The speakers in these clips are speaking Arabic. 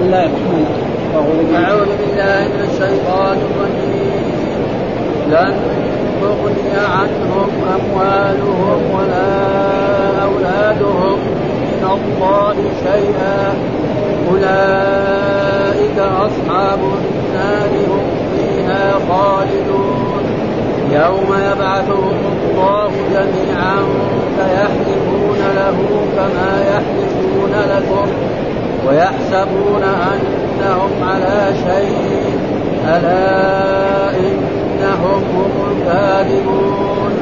بسم الله الرحمن الرحيم. أعوذ بالله من الشيطان الرجيم. لن تغني عنهم أموالهم ولا أولادهم من الله شيئا. أولئك أصحاب النار هم فيها خالدون. يوم يبعثهم الله جميعا فيحلفون له كما يحلفون لكم. ويحسبون أنهم على شيء. ألا إنهم هم الكاذبون.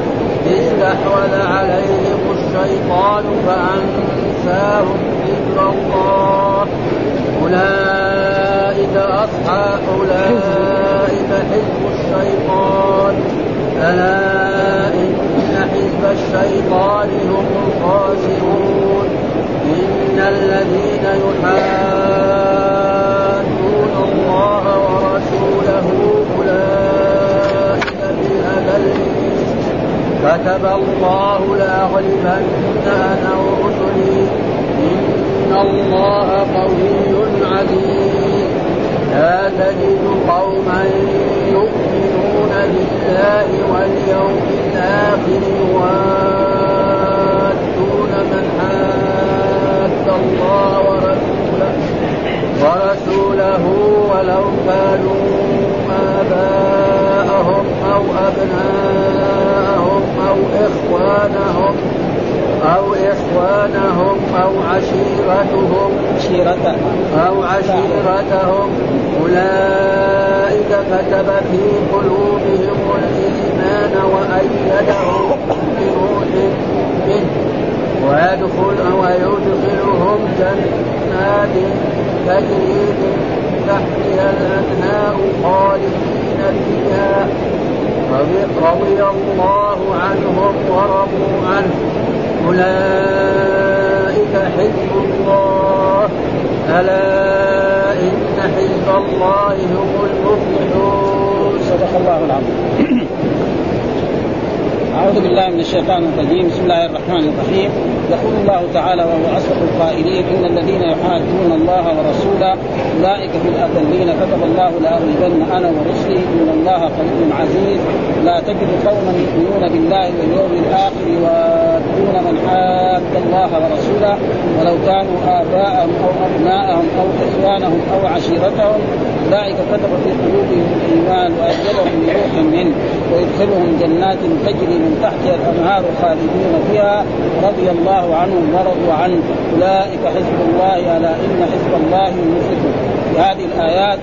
استحوذ عليهم الشيطان فأنساهم ذكر الله. أولئك أصحاب أولئك حزب الشيطان. ألا إن حزب الشيطان هم الخاسرون. إن الذين يحادون الله ورسوله أولئك بالأذلين كتب الله لأغلبن أنا ورسلي إن الله قوي عزيز. لا تجد قوما يؤمنون بالله واليوم الآخر يوادون الله ورسوله ورسوله ولو كانوا آباءهم أو أبناءهم أو إخوانهم أو إخوانهم أو عشيرتهم عشيرتهم. أو عشيرتهم. أولئك كتب في قلوبهم الإيمان وأيدهم بروح منه. ويدخل ويدخلهم جنات تجري من تحتها الأنهار خالدين فيها. رضي الله عنهم ورضوا عنه. أولئك حزب الله. ألا إن حزب الله هم المفلحون. صدق الله العظيم. أعوذ بالله من الشيطان الرجيم. بسم الله الرحمن الرحيم. يقول الله تعالى وهو أصدق القائلين إن الذين يحادون الله ورسوله أولئك في الأذلين كتب الله لأغلبن أنا ورسلي. إن الله قوي عزيز. لا تجد قوما يؤمنون بالله واليوم الآخر يوادون من حاد الله ورسوله. ولو كانوا آباءهم أو أبناءهم أو إخوانهم أو عشيرتهم. أولئك كتب في قلوبهم الإيمان وأيدهم بروح منه. ويدخلهم جنات تجري من تحتها الأنهار خالدين فيها رضي الله عنهم ورضوا عنه. أولئك حزب الله ألا إن حزب الله المفلحون في هذه الآيات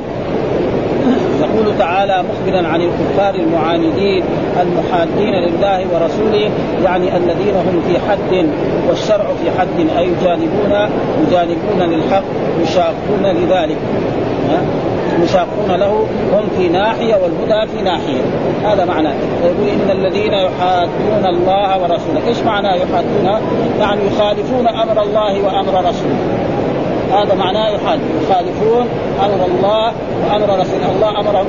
يقول تعالى مخبرا عن الكفار المعاندين المحادين لله ورسوله يعني الذين هم في حد والشرع في حد أي يجانبون يجانبون للحق يشاقون لذلك. يشاقون له هم في ناحية والهدى في ناحية. هذا معناه يقول إن الذين يحادون الله ورسوله إيش معنى يحادون؟ يعني يخالفون أمر الله وأمر رسوله. هذا معناه يحاد يخالفون أمر الله وأمر رسول الله أمرهم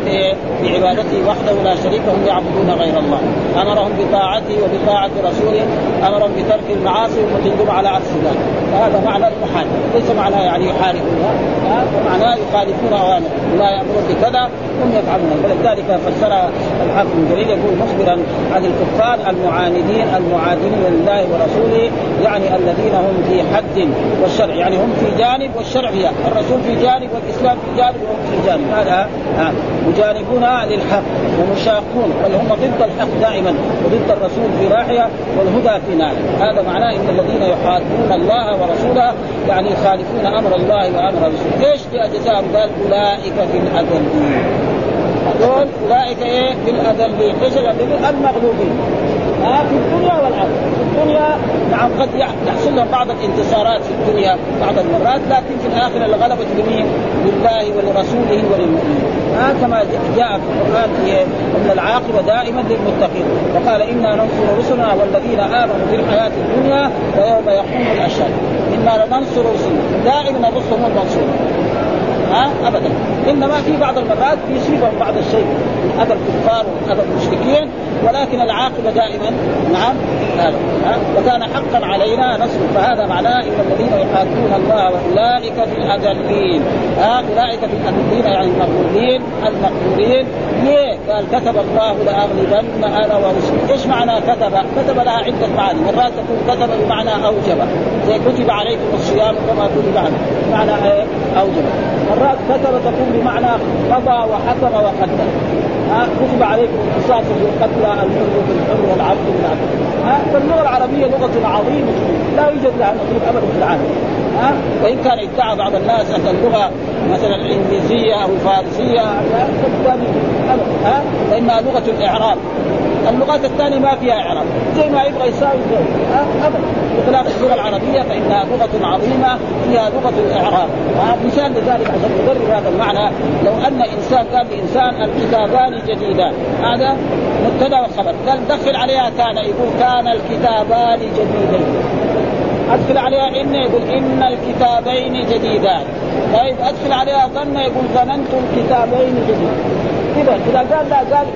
بعبادته وحده لا شريك هم يعبدون غير الله. أمرهم بطاعته وبطاعة رسوله أمرهم بترك المعاصي وتندم على عكس ذلك فهذا معنى المحاد ليس معناه يعني يحاربون معناه يخالفون أوامر. لا يأمرون بكذا هم يفعلون. ولذلك فسر الحافظ بن جرير يقول مخبرا عن الكفار المعاندين المعادين لله ورسوله يعني الذين هم في حد والشرع. يعني هم في جانب والشرع في الرسول في جانب والإسلام في جانب وهم في جانب. هذا مجانبون للحق ومشاقون بل هم ضد الحق دائما وضد الرسول في ناحيه والهدى في ناحيه هذا معناه إن الذين يحادون الله ورسوله يعني يخالفون أمر الله وأمر رسوله إيش جزاء قال أولئك في الاذلين هذول أولئك إيه؟ في الاذلين إيش المغلوبين. ها؟ في الدنيا والآخرة. في الدنيا نعم قد يحصل لهم بعض الانتصارات في الدنيا بعض المرات لكن في الآخرة الغلبة لمين؟ لله ولرسوله وللمؤمنين. ها كما جاء في القرآن أن العاقبة دائما للمتقين. وقال إنا ننصر رسلنا والذين آمنوا في الحياة الدنيا ويوم يقوم الأشهاد. إنا لننصر رسلنا. دائما الرسل هم المنصورون ها ابدا. إنما في بعض المرات يصيبهم بعض الشيء. اذى الكفار واذى المشركين. ولكن العاقبة دائما. نعم. هذا وكان حقا علينا نصر. فهذا معناه إن الذين يحادون الله وأولئك في الأذلين. أولئك في الأذلين يعني المغلوبين. المقهورين ليه؟ قال كتب الله لأغلبن أنا ورسلي، إيش معنى كتب؟ كتب لها عدة معاني، مرات تكون كتب بمعنى اوجب، زي كتب عليكم الصيام كما كتب عليكم، إيه؟ اوجب، مرات كتب تكون بمعنى قضى وحكم وقدر، ها؟ كتب عليكم القصاص في القتلى الحر بالحر والعبد بالعبد فاللغة العربية لغة عظيمة. لا يوجد لها نظير ابدا في العالم. وإن كان ادعى بعض الناس ان اللغة مثلا الإنجليزية أو الفارسية ها؟ لأنها لغة الإعراب. اللغات الثانية ما فيها إعراب. زي ما يبغى يساوي ها؟ ابدا. بخلاف اللغة العربية فإنها لغة عظيمة فيها لغة الإعراب. مثال لذلك عشان نقرر هذا المعنى. لو أن إنسان قال لانسان الكتابان جديدان. هذا مبتدا وخبر. قال دخل عليها كان يقول كان الكتابان جديدين. أدخل عليها إن يقول إن الكتابين جديدان. طيب أدخل عليها ظن يقول ظننت الكتابين جديدان. كذا إذا قال لا قال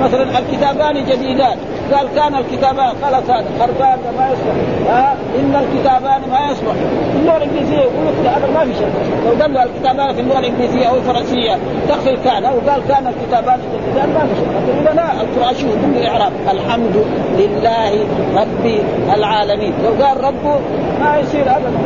مثلا الكتابان جديدان. قال كان الكتابان خلاص هذا خربان ما يصلح. ها؟ إن الكتابان ما يصلح. في اللغة الإنجليزية يقول لك هذا ما في شيء لو قال الكتابان في اللغة الإنجليزية أو الفرنسية دخل كان. أو قال كان الكتابان جديدان ما في شيء لا القرآن شو؟ كله اعراب الحمد لله رب العالمين. لو قال ربه ما يصير ابدا.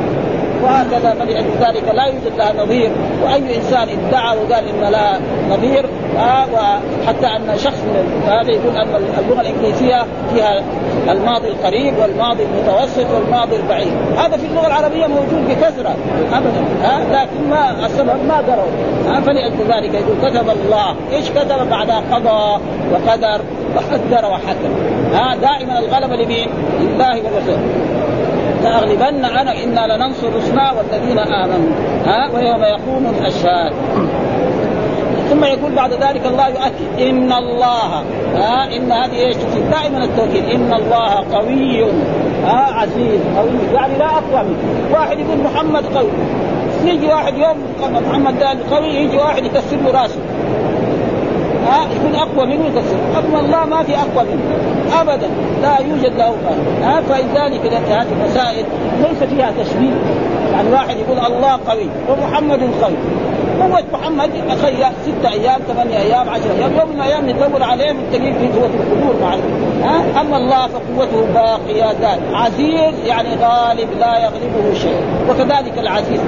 وهكذا فلأجل ذلك. لا يوجد لها نظير. وأي إنسان ادعى وقال إن لا نظير وحتى أن شخص من هذا يقول أن اللغة الإنجليزية فيها الماضي القريب والماضي المتوسط والماضي البعيد. هذا في اللغة العربية موجود بكثرة ابدا ها؟ لكن ما السبب؟ ما دروا آه فلأجل ذلك يقول كتب الله. إيش كتب؟ بعدها قضى وقدر وقدر وحكم ها؟ دائما الغلبه لمين؟ لله ورسوله لأغلبن أنا إنا لننصر رسلنا والذين آمنوا ها؟ ويوم يقوم الأشهاد. ثم يقول بعد ذلك الله يؤكد إن الله ها إن هذه إيش؟ دائما التوكيد إن الله قوي ها عزيز قوي يعني لا أقوى منه. واحد يقول محمد قوي. يجي واحد يوم محمد قوي يجي واحد يكسر له راسه. ها يكون أقوى منه يكسر. اما الله ما في أقوى منه. ابدا. لا يوجد له ها فلذلك هذه المسائل ليس فيها تشبيه. يعني واحد يقول الله قوي ومحمد قوي. قوة محمد أخي ستة أيام ثمانية أيام عشر أيام يوم من الأيام ندور عليه تجيب في قوة القدور معه ها؟ أما الله فقوته باقية دائم عزيز يعني غالب لا يغلبه شيء. وكذلك العزيز.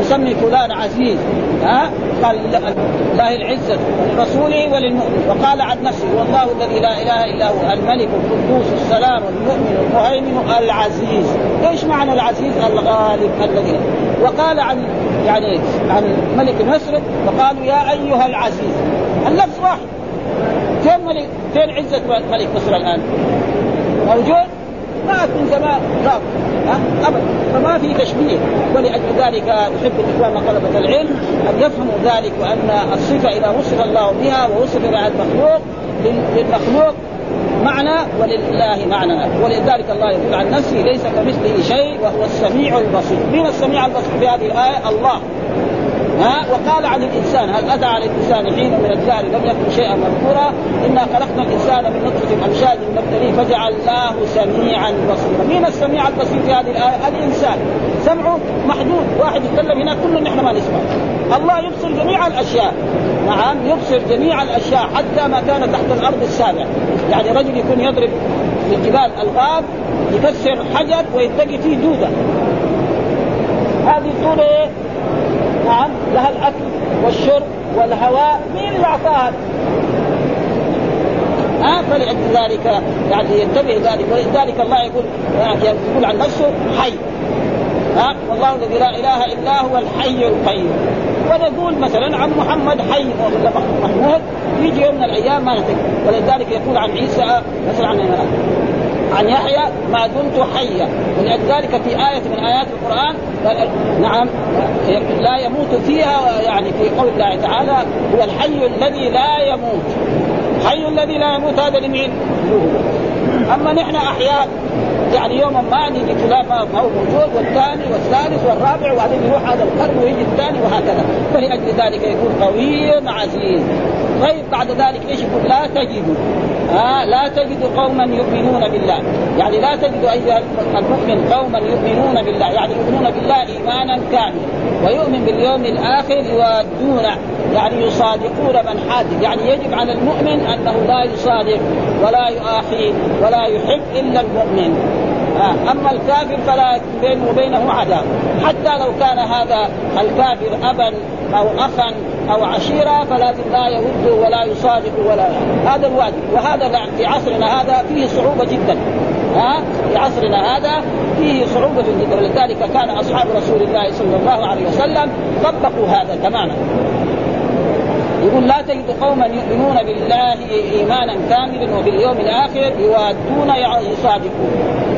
يسمي فلان عزيز. ها؟ قال لله العزة ولرسوله وللمؤمن وقال عن نفسه والله الذي لا إله إلا هو الملك القدوس السلام المؤمن المهيمن العزيز. إيش معنى العزيز؟ الغالب الذي. وقال عن يعني عن ملك مصر وقالوا يا أيها العزيز اللفظ واحد. فين ملك فين عزة ملك مصر الآن؟ موجود؟ مات من زمان غاب ابدا. فما في تشبيه. ولأجل ذلك نحب الإخوان طلبه العلم أن يفهموا ذلك وأن الصفة إذا وصف الله بها ووصف بها المخلوق للمخلوق معنى ولله معنى. ولذلك الله يقول عن نفسه ليس كمثله شيء وهو السميع البصير. من السميع البصير في هذه الآية؟ الله. ها؟ وقال عن الإنسان هل أتى على الإنسان حين من الدهر لم يكن شيئا مذكورا؟ إنا خلقنا الإنسان من نطفة أمشاج نبتليه فجعلناه سميعا بصيرا، مين السميع البصير في هذه الآية؟ الإنسان. سمعه محدود، واحد يتكلم هنا كل نحن ما نسمع. الله يبصر جميع الأشياء، نعم يبصر جميع الأشياء حتى ما كان تحت الأرض السابع، يعني رجل يكون يضرب في الجبال الغاب يكسر حجر ويتقي فيه دوده. هذه الدوده إيه؟ نعم لها الأكل والشرب والهواء مين اللي أعطاها؟ ها فلأجل ذلك يعني ينتبه ذلك ولذلك الله يقول يعني يقول عن نفسه حي ها والله الذي لا إله إلا هو الحي القيوم ونقول مثلا عن محمد حي ولا محمود يجي يوم من الأيام ما نتكلم ولذلك يقول عن عيسى مثلا عن عن يحيى ما دمت حيا. ولذلك في آية من آيات القرآن نعم لا يموت فيها يعني في قول الله تعالى هو الحي الذي لا يموت. الحي الذي لا يموت هذا لمين؟ أما نحن أحياء يعني يوما ما نيجي فلان ما هو موجود والثاني والثالث والرابع وبعدين يروح هذا القرن ويجي الثاني وهكذا. فلأجل ذلك يكون قوي عزيز طيب بعد ذلك إيش يقول؟ لا تجد. آه لا تجد قوما يؤمنون بالله. يعني لا تجد أيها المؤمن قوما يؤمنون بالله. يعني يؤمنون بالله إيمانا كاملا. ويؤمن باليوم الآخر يوادون يعني يصادقون من حاد. يعني يجب على المؤمن أنه لا يصادق ولا يؤاخي ولا يحب إلا المؤمن. أما الكافر فلا بينه وبينه عداوة. حتى لو كان هذا الكافر أبا أو أخا أو عشيرة فلكن لا يود ولا يصادق ولا هذا الواجب. وهذا في عصرنا هذا فيه صعوبة جدا. ها؟ في عصرنا هذا فيه صعوبة جدا. ولذلك كان أصحاب رسول الله صلى الله عليه وسلم طبقوا هذا تماما. يقول لا تجد قوما يؤمنون بالله إيمانا كاملا وباليوم الآخر يوادون يصادقون.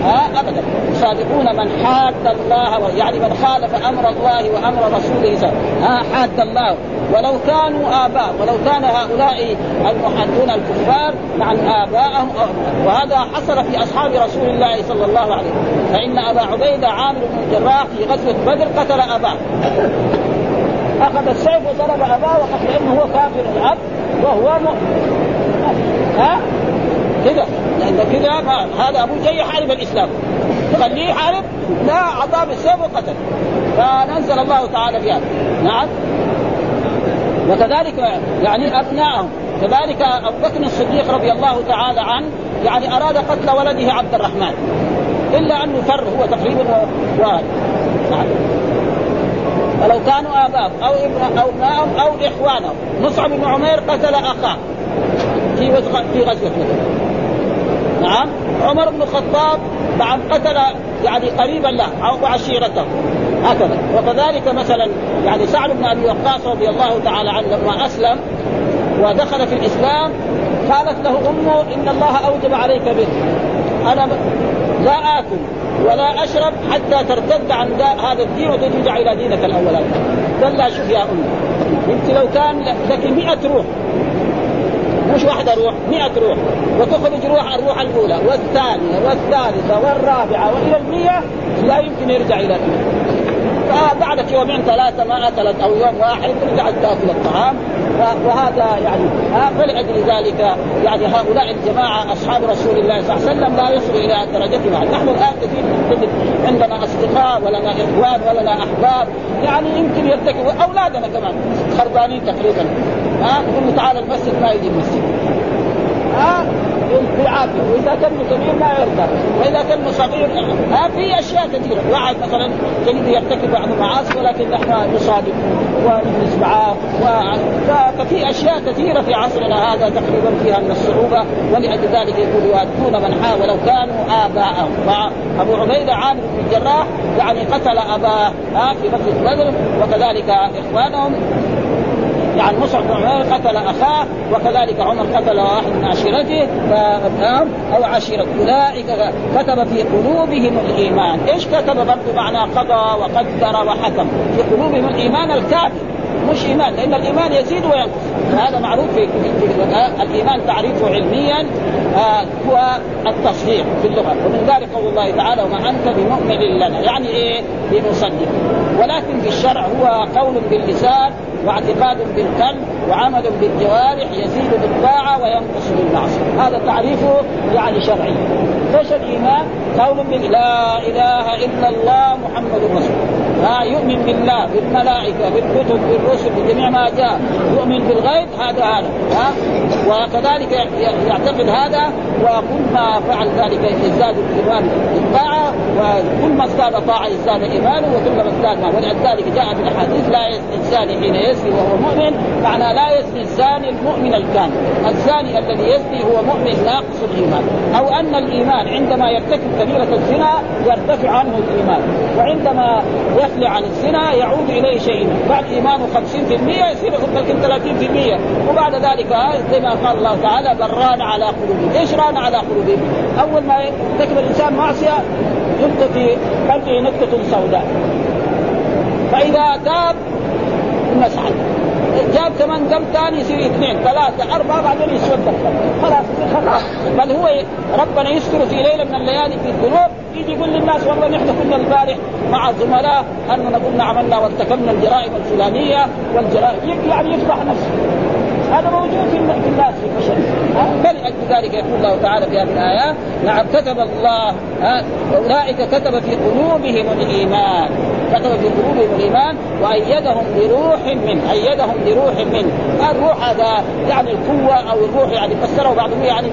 ها؟ أبدا. يصادقون من حاد الله يعني من خالف أمر الله وأمر رسوله. ها؟ حاد الله. ولو كانوا آباء ولو كان هؤلاء المحدون الكفار عن آبائهم وهذا حصل في أصحاب رسول الله صلى الله عليه وسلم. فإن أبا عبيدة عامر بن الجراح في غزوة بدر قتل أباه. أخذ السيف وضرب أباه وقد لأنه هو كافر الأب وهو مؤمن. ها؟ كذا لأن كذا هذا ابوه جاي يحارب الإسلام. تخليه يحارب لا أعطاه بالسيف وقتل. فنزل الله تعالى في هذا نعم. وكذلك يعني ابنائهم كذلك أبو بكر الصديق رضي الله تعالى عنه يعني أراد قتل ولده عبد الرحمن. إلا أنه فر هو تقريبا و... و... ولو كانوا ابن أو ابنائهم أو إخوانهم. مصعب بن عمير قتل أخاه في في غزوة نعم؟ عمر بن الخطاب نعم قتل يعني قريبا له أو عشيرته. هكذا. وكذلك مثلا يعني سعد بن أبي وقاص رضي الله تعالى عنه لما اسلم ودخل في الإسلام قالت له أمه إن الله أوجب عليك به. أنا لا آكل. ولا أشرب حتى ترتد عن هذا الدين وترجع إلى دينك الاولاني قال شوف يا أمي أنت لو كان لك 100 روح مش واحدة روح 100 روح وتخرج روح الروح الأولى والثانية والثالثة والرابعة وإلى المية لا يمكن يرجع إلى دينك. فبعد يومين ثلاثة ما أكلت أو يوم واحد رجعت تأكل الطعام. وهذا يعني فلاجل ذلك. يعني هؤلاء الجماعة أصحاب رسول الله صلى الله عليه وسلم لا يصلوا إلى درجتنا نحن الآن كثير عندنا أصدقاء ولنا إخوان ولنا أحباب. يعني يمكن يرتكبوا أولادنا كمان. خربانين تقريبا. ها يقول تعال المسجد ما يجي المسجد. ها بالعافيه وإذا كان كبير ما يرضى وإذا كان صغير ها في أشياء كثيرة. واحد مثلا تجد يرتكب بعض المعاصي ولكن نحن نصادق ونجلس معاه ففي أشياء كثيرة في عصرنا هذا تقريبا فيها من الصعوبة ولأجل ذلك يقول يؤدون من حاول ولو كانوا آباءهم. فابو عبيدة عامر بن الجراح يعني قتل أباه في مسجد بدر وكذلك إخوانهم. يعني مصعب بن عمير قتل أخاه وكذلك عمر قتل واحد من عشيرته أو عشيرة. أولئك كتب في قلوبهم الإيمان، إيش كتب برضه معنى قضى وقدر وحكم؟ في قلوبهم الإيمان الكامل مش إيمان لأن الإيمان يزيد وينقص. هذا معروف في, في الإيمان تعريفه علميا آه هو التصديق في اللغة. ومن ذلك قول الله تعالى وما أنت بمؤمن لنا يعني إيه؟ بمصدق ولكن في الشرع هو قول باللسان واعتقاد بالقلب وعمل بالجوارح يزيد بالطاعة وينقص بالمعصية. هذا تعريفه يعني شرعي. إيش الإيمان؟ قول لا إله إلا الله محمد رسول ها يؤمن بالله بالملائكة بالكتب بالرسل بجميع ما جاء. يؤمن بالغيب هذا هذا. ها؟ وكذلك يعتقد هذا وكل ما فعل ذلك يزداد الايمان بالطاعة وكل ما ازداد طاعة يزداد إيمانه وكل ما ازداد ما ولذلك جاء في الأحاديث لا يزني الزاني حين يزني وهو مؤمن معنى لا يزني الزاني المؤمن الكامل الزاني الذي يزني هو مؤمن ناقص الإيمان. أو أن الإيمان عندما يرتكب كبيرة الزنا يرتفع عنه الإيمان. وعندما يخلع عن الزنا يعود إليه شيء. بعد ايمانه 50% يصير يمكن 30% وبعد ذلك زي ما قال الله تعالى بران على قلوبهم، إيش ران على قلوبهم؟ أول ما يرتكب الإنسان معصية يبقى في قلبه نكتة سوداء. فإذا تاب مسح جاب كمان دم ثاني يصير اثنين ثلاثة أربعة بعدين يسود خلاص خلاص. بل هو ربنا يستر في ليلة من الليالي في الذنوب يجي يقول للناس والله نحن كنا البارح مع الزملاء أننا قلنا عملنا وارتكبنا الجرائم الفلانية والجرائم يعني يفضح نفسه. هذا موجود في الناس في البشر. فلأجل ذلك يقول الله تعالى في هذه الآيات نعم كتب الله أولئك كتب في قلوبهم الإيمان. كتب في قلوبهم الإيمان وأيدهم بروح منه أيدهم بروح منه. الروح هذا يعني القوة أو الروح يعني فسره بعضهم يعني؟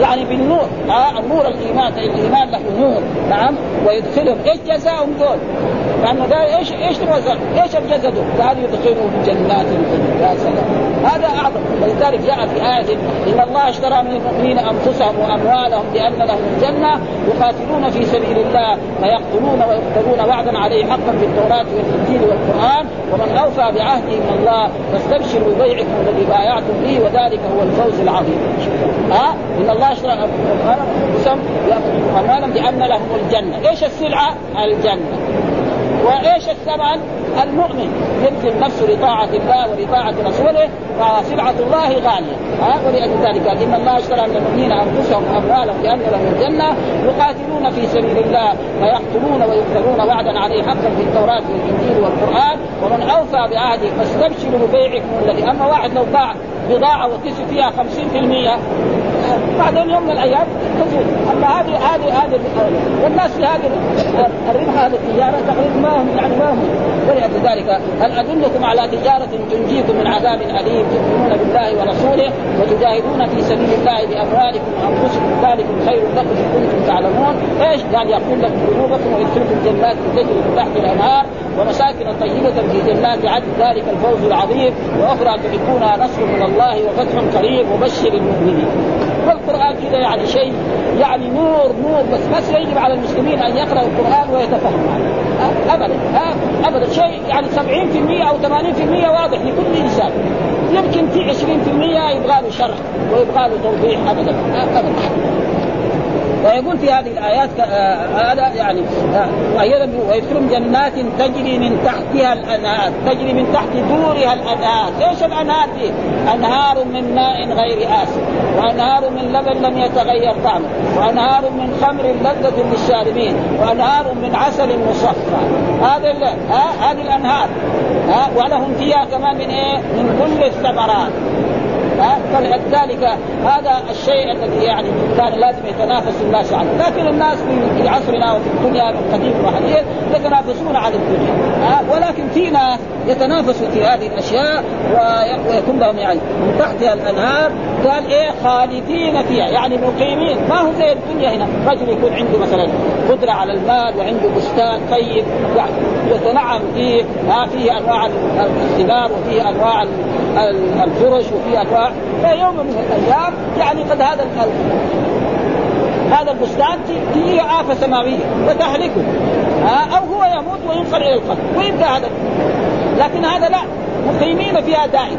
يعني بالنور. ها آه النور الإيمان الإيمان له نور. نعم. ويدخلهم. إيش جزاهم دول؟ لأنه ده إيش إيش إيش الجزاء قال يدخلهم جنات يا سلام هذا أعظم. ولذلك جاء في آية إن الله اشترى من المؤمنين أنفسهم وأموالهم بأن لهم الجنة يقاتلون في سبيل الله فيقتلون ويقتلون وعدا عليه حقا في التوراة والإنجيل والقرآن. ومن أوفى بعهده من الله فاستبشروا ببيعكم الذي بايعتم به وذلك هو الفوز العظيم. ها إن الله اشترى انفسهم اموالهم بأن لهم الجنة، إيش السلعة؟ الجنة. وإيش الثمن؟ المؤمن يبذل نفسه لطاعة الله ولطاعة رسوله فسلعة الله غالية ها ولأجل ذلك إن الله اشترى من المؤمنين أنفسهم وأموالهم بأن لهم الجنة يقاتلون في سبيل الله فيقتلون ويقتلون وعدا عليه حقا في التوراة والإنجيل والقرآن ومن أوفى بعهده فاستبشروا ببيعكم الذي أما واحد لو باع بضاعة وكسب فيها 50% بعد يوم من الأيام تزول أما هذه هذه هذه والناس في هذه الربح هذه التجارة تقريبا ما هم يعني ما هم ولذلك هل أدلكم على تجارة تنجيكم من عذاب أليم تؤمنون بالله ورسوله وتجاهدون في سبيل الله بأموالكم وأنفسكم؟ ذلكم خير لكم إن كنتم تعلمون. إيش؟ قال يقول لكم ذنوبكم ويدخلكم جنات تجري من تحت الأنهار ومساكن طيبة في جنات عدن. ذلك الفوز العظيم. وأخرى تحبونها نصر من الله وفتح قريب وبشر المؤمنين. والقرآن كذا يعني شيء يعني نور نور بس بس يجب على المسلمين أن يقرأوا القرآن ويتفهموا. ابدا ابدا شيء يعني 70% أو 80% واضح لكل إنسان. يمكن في 20% يبغى له شرح ويبغى له توضيح ابدا ابدا. ويقول في هذه الآيات آه، هذا يعني آه، ويدخلهم جنات تجري من تحتها الأنهار تجري من تحت دورها الأنهار إيش الأنهار دي؟ أنهار من ماء غير آسف وأنهار من لبن لم يتغير طعمه وأنهار من خمر لذة للشاربين وأنهار من عسل مصفى هذا هذه الأنهار ها ولهم فيها كمان من إيه؟ من كل الثمرات فلذلك هذا الشيء الذي يعني كان لازم يتنافس الناس عنه، لكن الناس في عصرنا وفي الدنيا من قديم وحديث يتنافسون على الدنيا، ولكن في ناس يتنافسوا في هذه الأشياء ويكون لهم يعني من تحتها الأنهار. قال إيه؟ خالدين فيها. يعني مقيمين. ما هو زي الدنيا هنا. رجل يكون عنده مثلا قدرة على المال وعنده بستان طيب يتنعم فيه. ها؟ فيه أنواع الثمار وفيه أنواع الفرش وفيه أنواع. فيوم من الأيام يعني قد هذا هذا البستان تجيه آفة سماوية وتهلكه. أو هو يموت وينقل إلى القبر ويبقى هذا. لكن هذا لا مقيمين فيها دائما.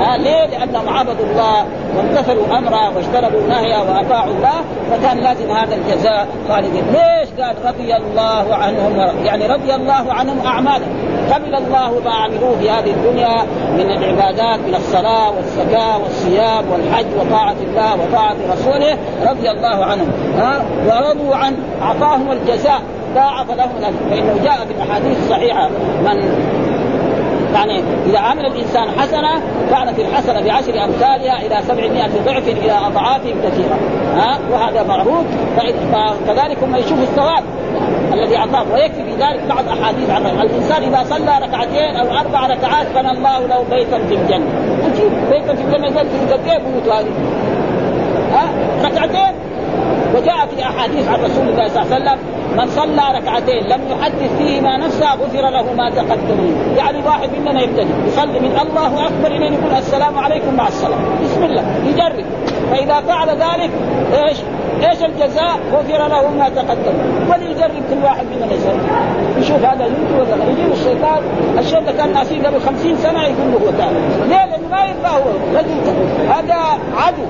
ها ليه؟ لأنهم عبدوا الله وامتثلوا أمره واجتنبوا نهيه وأطاعوا الله فكان لازم هذا الجزاء. خالدين، ليش؟ قال رضي الله عنهم يعني رضي الله عنهم أعمالهم، قبل الله ما عملوه في هذه الدنيا؟ من العبادات من الصلاة والزكاة والصيام والحج وطاعة الله وطاعة رسوله رضي الله عنهم. ها؟ ورضوا عن أعطاهم الجزاء. ضاعف لهم فانه جاء في الاحاديث الصحيحه من يعني إذا عمل الإنسان حسنة كانت الحسنة بعشر أمثالها إلى 700 ضعف إلى أضعاف كثيرة. ها؟ وهذا معروف. فكذلك هم يشوفوا الثواب الذي أعطاه. ويكفي في ذلك بعض أحاديث عن الإنسان إذا صلى ركعتين أو أربع ركعات بنى الله له بيتا في الجنة. بيتا في الجنة قد إيه بيوت هذه؟ ها؟ ركعتين؟ وجاء في أحاديث عن رسول الله صلى الله عليه وسلم من صلى ركعتين لم يحدث فيهما نفسه غفر له ما تقدم. يعني واحد مننا يبتدئ يصلي من الله أكبر إلى يقول السلام عليكم مع السلام بسم الله يجرب فإذا فعل ذلك إيش؟ إيش الجزاء؟ غفر له ما تقدم. وليجرب كل واحد مننا يصلي يشوف هذا يمكن ولا لا. يجيب الشيطان الشيء اللي كان ناسيه قبل 50 سنة يقول له هو ثاني ليه؟ لأنه ما ينفع هو. رجل هذا عدو.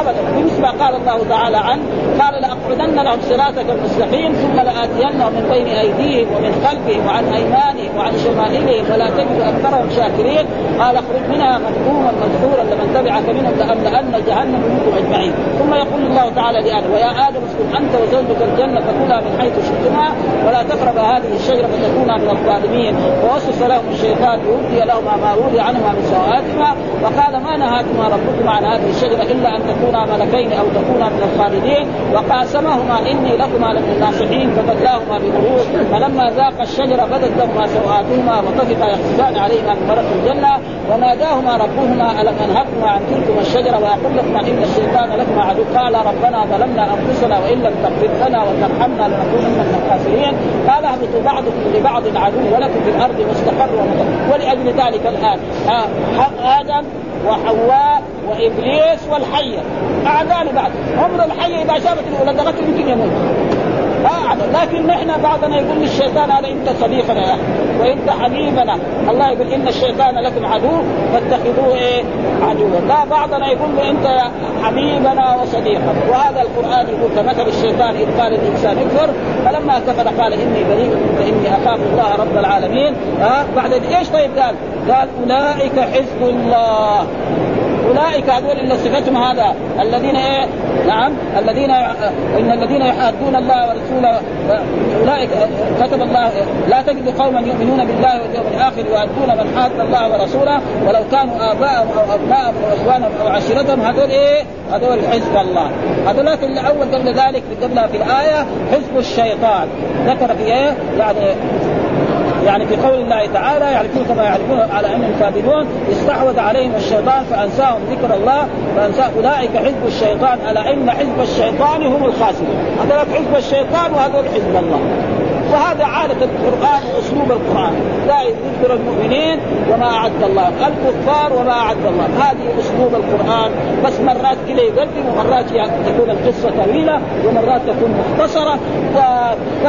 أبدا. بمثل ما قال الله تعالى عنه قال لأقعدن لهم صراطك المستقيم ثم لآتينهم من بين أيديهم ومن خلفهم وعن أيمانهم وعن شمائلهم ولا تجد أكثرهم شاكرين. قال اخرج منها مذموما مدحورا لمن تبعك منهم لأملأن جهنم منكم أجمعين. ثم يقول الله تعالى لادم ويا آدم اسكن أنت وزوجك الجنة فكلا من حيث شئتما ولا تقرب هذه الشجرة فتكونا من الظالمين. ووسوس لهم الشيطان يؤتي لهما ما ولي عنهما من سوءاتهما. وقال ما نهاكما ربكما عن هذه الشجرة إلا أن تكونا ملكين أو تكونا من الخالدين. وقاسمهما إني لكما لمن الناصحين. فدلاهما بغرور فلما ذاق الشجرة بدت لهما سوءاتهما وطفقا يخصفان عليهما من ورق الجنة. وناداهما ربهما ألم انهكما عن تلكما الشجرة واقول لكما إن الشيطان لكما عدو. قال ربنا ظلمنا أنفسنا وإن لم تغفر لنا وترحمنا لنكونن من الخاسرين. قال اهبطوا بعضكم لبعض عدو ولكم في الأرض مستقر ومستقر ولأجل ذلك الآن آدم وحواء وإبليس والحية. أعداء لبعض. عمر الحية إذا شافت الولد يمكن يموت ما لكن نحن بعضنا يقول للشيطان هذا إنت صديقنا يا وإنت حبيبنا. الله يقول إن الشيطان لكم عدو فاتخذوه إيه؟ عدوا. لا بعضنا يقول له إنت حبيبنا وصديقنا. وهذا القرآن يقول كمثل الشيطان إذ قال الإنسان اكفر فلما كفر قال إني بريء منك إني أخاف الله رب العالمين. ها؟ بعد إيش طيب قال؟ قال أولئك حزب الله. أولئك هذول اللي صفتهم هذا الذين إيه نعم الذين إن الذين يحادون الله ورسوله أولئك كتب الله لا تجد قوما يؤمنون بالله واليوم الآخر يؤدون من حاد الله ورسوله ولو كانوا آباءهم أو أبناءهم أو إخوانهم أو عشيرتهم هذول إيه؟ هذول حزب الله هذول اللي اول قبل ذلك قبلها في الآية حزب الشيطان ذكر في إيه؟ يعني يعني في قول الله تعالى يعرفون كما يعرفون على أنهم كاذبون استحوذ عليهم الشيطان فأنساهم ذكر الله فانسى أولئك حزب الشيطان ألا إن حزب الشيطان هم الخاسرون. هذول حزب الشيطان وهذول حزب الله. وهذا عادة القرآن وأسلوب القرآن. لا يذكر المؤمنين وما أعد الله الكفار وما أعد الله. هذه أسلوب القرآن. بس مرات كذا يقدم ومرات تكون القصة طويلة ومرات تكون مختصرة.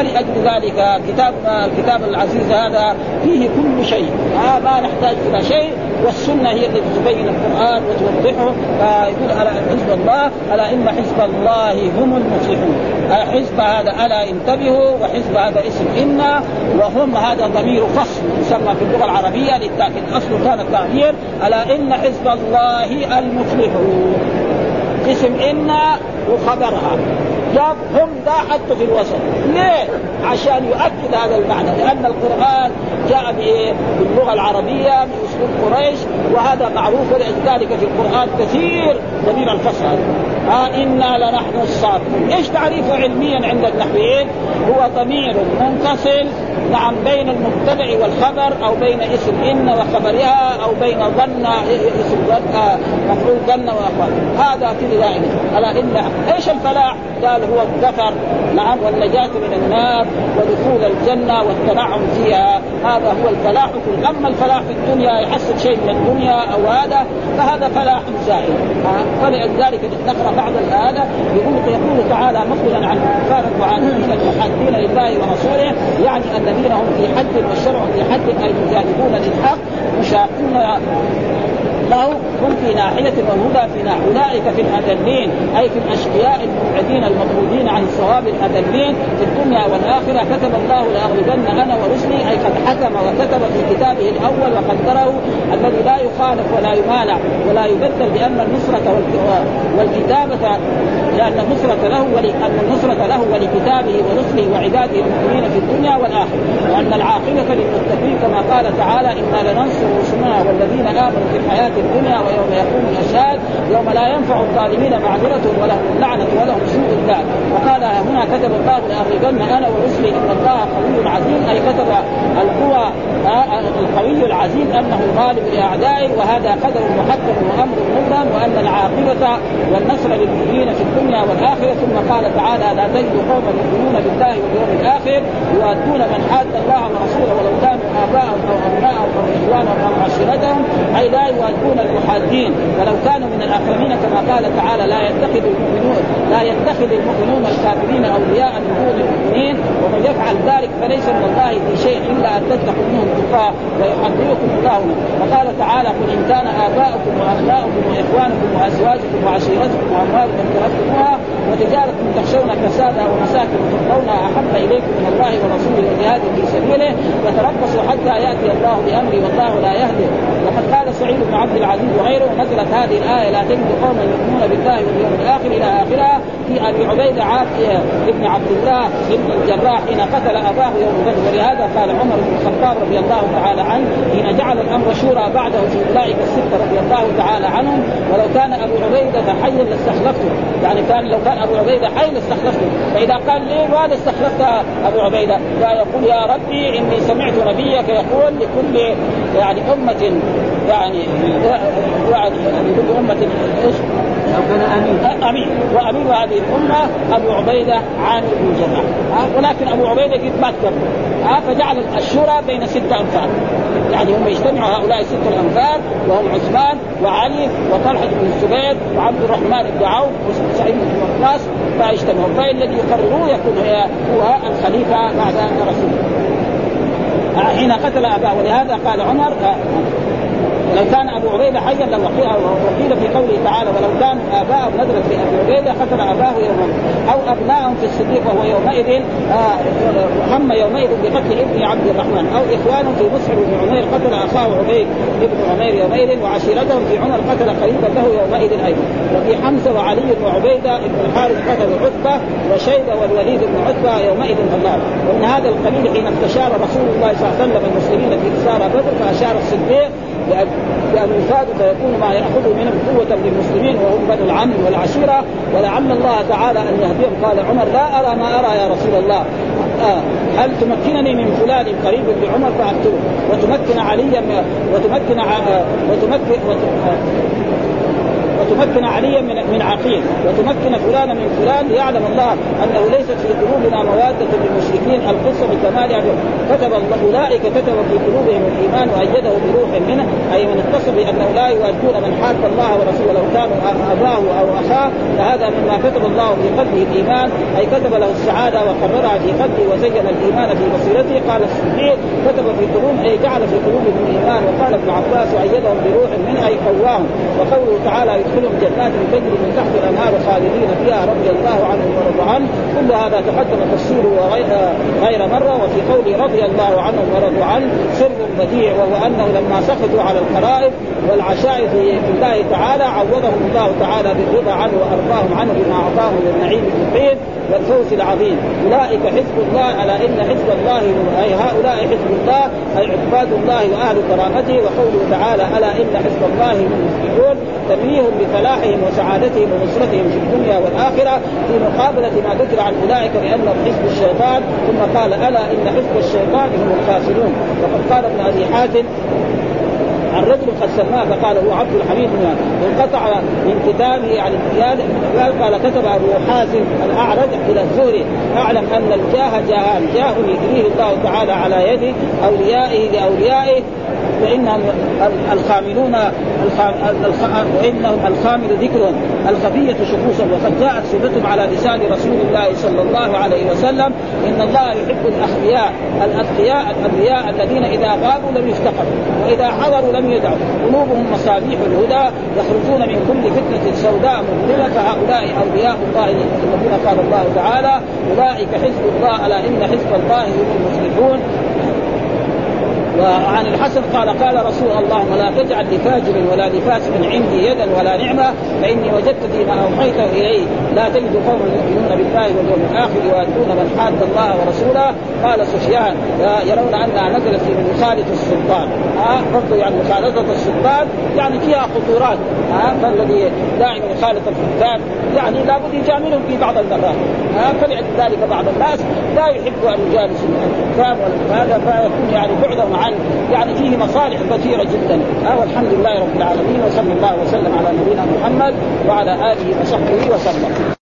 ولأجل ذلك كتاب الكتاب العزيز هذا فيه كل شيء. آه ما نحتاج إلى شيء. والسنة هي التي تبين القرآن وتوضحه. فيقول على حزب الله؟ ألا إن حزب الله هم المفلحون. حزب هذا ألا انتبهوا وحزب هذا اسم إن وهم هذا ضمير فصل يسمى في اللغة العربية للتاكيد اصله كان التعبير ألا إن حزب الله المفلحون. اسم إن وخبرها. جاب هم ذا حطوا في الوسط ليه؟ عشان يؤكد هذا المعنى لأن القرآن جاء بايه؟ باللغة العربية باسلوب قريش وهذا معروف ولذلك في القرآن كثير ضمير الفصل ها إنا لنحن الصافون، إيش تعريفه علميا عند النحويين؟ هو ضمير منفصل نعم بين المبتدع والخبر أو بين اسم إن وخبرها أو بين ظن اسم ظن مفعول ظن واخوان هذا كذا دائما ألا إن إيش الفلاح؟ قال هو الظفر نعم والنجاة من النار ودخول الجنة والتنعم فيها. هذا هو الفلاح. كل أما الفلاح في الدنيا يحصل شيء من الدنيا أو هذا فهذا فلاح زائل فلذلك نقرأ بعض هذا يقول يقول تعالى مخبرا عن الكفار المعاندين المحادين لله ورسوله يعني الذين هم في حد والشرع في حد أي مجانبون للحق مشاقون له هم في ناحية والهدى في ناحية. أولئك في الأذلين أي في الأشقياء المبعدين المطرودين عن الصواب الأذلين في الدنيا والآخرة. كتب الله لأغلبن أنا ورسلي أي قد حكم وكتب في كتابه الأول وقدره الذي لا يخالف ولا يمانع ولا يبدل بأن النصرة والكتابة لأن النصرة له ولأن النصرة له ولكتابه ورسله وعباده المؤمنين في الدنيا والآخرة. وأن العاقبة للمتقين قال تعالى إنا لننصر رسلنا والذين آمنوا في الحياة الدنيا ويوم يقوم الأشهاد يوم لا ينفع الظالمين معذرة ولهم اللعنة ولهم سوء الدار. وقال هنا كتب الله لأغلبن أنا ورسلي إن الله قوي عزيز أي كتب القوى القوي العزيز أنه الغالب لأعدائه وهذا قدر محكم وأمر مبهم وأن العاقبة والنصر للمؤمنين في الدنيا والآخرة. ثم قال تعالى لا تجد قوما يؤمنون بالله واليوم الآخر يؤدون من حاد الله ورسوله ولو كانوا آباءهم أو أبناءهم أو إخوانهم أو عشيرتهم أي لا يوادون المحادين ولو كانوا من الأكرمين كما قال تعالى لا يتخذ المؤمنون لا يتخذ المؤمنون الكافرين أولياء من دون المؤمنين. ومن يفعل ذلك فليس من الله في شيء إلا أن تتقوا منهم تقاة ويحذركم الله وقال تعالى قل إن كان آباؤكم وأبناؤكم وإخوانكم وأزواجكم وعشيرتكم وأموال اقترفتموها وتجارة تخشون كسادها ومساكن ترضونها أحب إليكم من الله ورسوله وجهاد في سبيله. فتربصوا حتى يأتي الله بأمره والله لا يهدي. وقد قال سعيد بن عبد العزيز وغيره نزلت هذه الآية لا تجد قوما يؤمنون بالله واليوم الآخر إلى اخرها في أبي عبيدة عاد ابن عبد الله بن الجراح حين قتل أباه يوم بدر. ولهذا قال عمر بن الخطاب رضي الله تعالى عنه حين جعل الأمر شورى بعده في أولئك السته رضي الله تعالى عنهم ولو كان أبو عبيدة حيا لاستخلفته. يعني كان لو كان أبو عبيدة حي لاستخلفته. فإذا قال ليه ماذا استخلفت أبو عبيدة؟ فيقول يا ربي إني سمعت نبيك يقول لكل يعني أمة يعني يعني لكل أمة إيش؟ أمين. امين وأمين هذه الأمة أبو عبيدة عامر بن الجراح ولكن أبو عبيدة قد مات قبل. فجعل الشورى بين ستة أنفار. يعني هم يجتمعوا هؤلاء ستة الأنفار وهم عثمان وعلي وطلحة بن الزبير وعبد الرحمن بن عوف وسعيد بن وقاص فيجتمعوا فالذي يقرروه يكون هو الخليفة بعد رسول الله. حين قتل أباه ولهذا قال عمر لو كان أبو عبيدة حيا لوقيها وقيل في قوله تعالى ولو كانوا آباءهم نزلت في أبي عبيدة قتل اباه يوما أو أبناءهم في الصديق وهو يومئذ آه، هم يومئذ بقتل ابن عبد الرحمن. أو إخوانهم في مصعب بن عمير قتل أخاه عبيد بن عمير يومئذ وعشيرتهم في عمر قتل قريبا له يومئذ أيضا. وفي حمزة وعلي وعبيده بن الحارث قتل عتبة وشيبة والوليد بن عتبة يومئذ النار ومن هذا القبيل حين استشار رسول الله صلى الله عليه وسلم المسلمين في اسارى بدر فأشار الصديق بأن يفاد فيكون ما يأخذه منهم قوة للمسلمين وهم بنو العم والعشيرة. ولعل الله تعالى أن يهديهم. قال عمر لا أرى ما أرى يا رسول الله. آه هل تمكنني من فلان قريب بعمر؟ فأقتله وتمكن عليا وتمكن آه وتمكن وتمكن عليا من من عقيل وتمكن فلانا من فلان ليعلم الله أنه ليست في قلوبنا موادة للمشركين القصة بكمالها كتب أولئك كتب في قلوبهم الإيمان وأيده بروح منه أي من اتصل بأنه لا يؤدون من حاد الله ورسوله لو كانوا أباه أو أخاه فهذا مما كتب الله في قلبه الإيمان أي كتب له السعادة وقررها في قلبه وزين الإيمان في بصيرته. قال الصديق كتب في قلوب أي جعل في قلوبهم الإيمان وقال ابن عباس وأيدهم بروح منه أي قواهم. وقوله تعالى يدخلهم جنات تجري من تحت الأنهار خالدين فيها رضي الله عنهم ورضوا عنه. كل هذا تقدم تفسيره غير مرة وفي قوله رضي الله عنهم ورضوا عنه سر بديع وهو أنه لما سخطوا على القرائب والعشائر في الله تعالى عوضهم الله تعالى بالرضا عنه وأرضاهم عنه بما أعطاهم من النعيم المقيم والفوز العظيم. أولئك حزب الله ألا إن حزب الله أي هؤلاء حزب الله أي عباد الله وأهل كرامته وقوله تعالى ألا إن حزب الله هم المفلحون تنويه بفلاحهم وسعادتهم ونصرتهم في الدنيا والآخرة في مقابلة ما ذكر عن أولئك بانهم حزب الشيطان ثم قال ألا إن حزب الشيطان هم الخاسرون؟ وقد قال ابن أبي حاتم عن رجل قد سماه فقال هو عبد الحميد انقطع من كتابه يعني قال قال كتب أبو حازم الأعرج إلى الزهري أعلم أن الجاه جاهان جاه يجريه الله تعالى على يد أوليائه لأوليائه فإنهم الخاملون وانهم الخامل ذكرهم الخفية شخوصا. وقد جاءت صفتهم على لسان رسول الله صلى الله عليه وسلم. إن الله يحب الاخفياء الاتقياء الأنبياء الذين إذا غابوا لم يفتقروا وإذا حضروا لم يدعوا. قلوبهم مصابيح الهدى يخرجون من كل فتنة سوداء مظلمه فهؤلاء أولياء الله الذين قال الله تعالى أولئك حزب الله ألا إن حزب الله هم المفلحون. وعن الحسن قال قال رسول الله لا تجعل لفاجر ولا لفاسق عندي يدا ولا نعمة فإني وجدت فيما أوحيت اليه لا تجد قوما يؤمنون بالله واليوم الآخر يوادون من حاد الله ورسوله. قال سفيان يرون أنها نزلت في مخالطه السلطان. ها برضه يعني مخالطه السلطان يعني فيها خطورات. ها فالذي دائما يخالط الحكام يعني لابد يجاملهم في بعض المرات. ها فلذلك بعض الناس. لا يحب أن يجالس الحكام وهذا فيكون يعني بعدهم عن يعني فيه مصالح كثيرة جدا. ها والحمد لله رب العالمين وصلى الله وسلم على نبينا محمد وعلى آله وصحبه وسلم.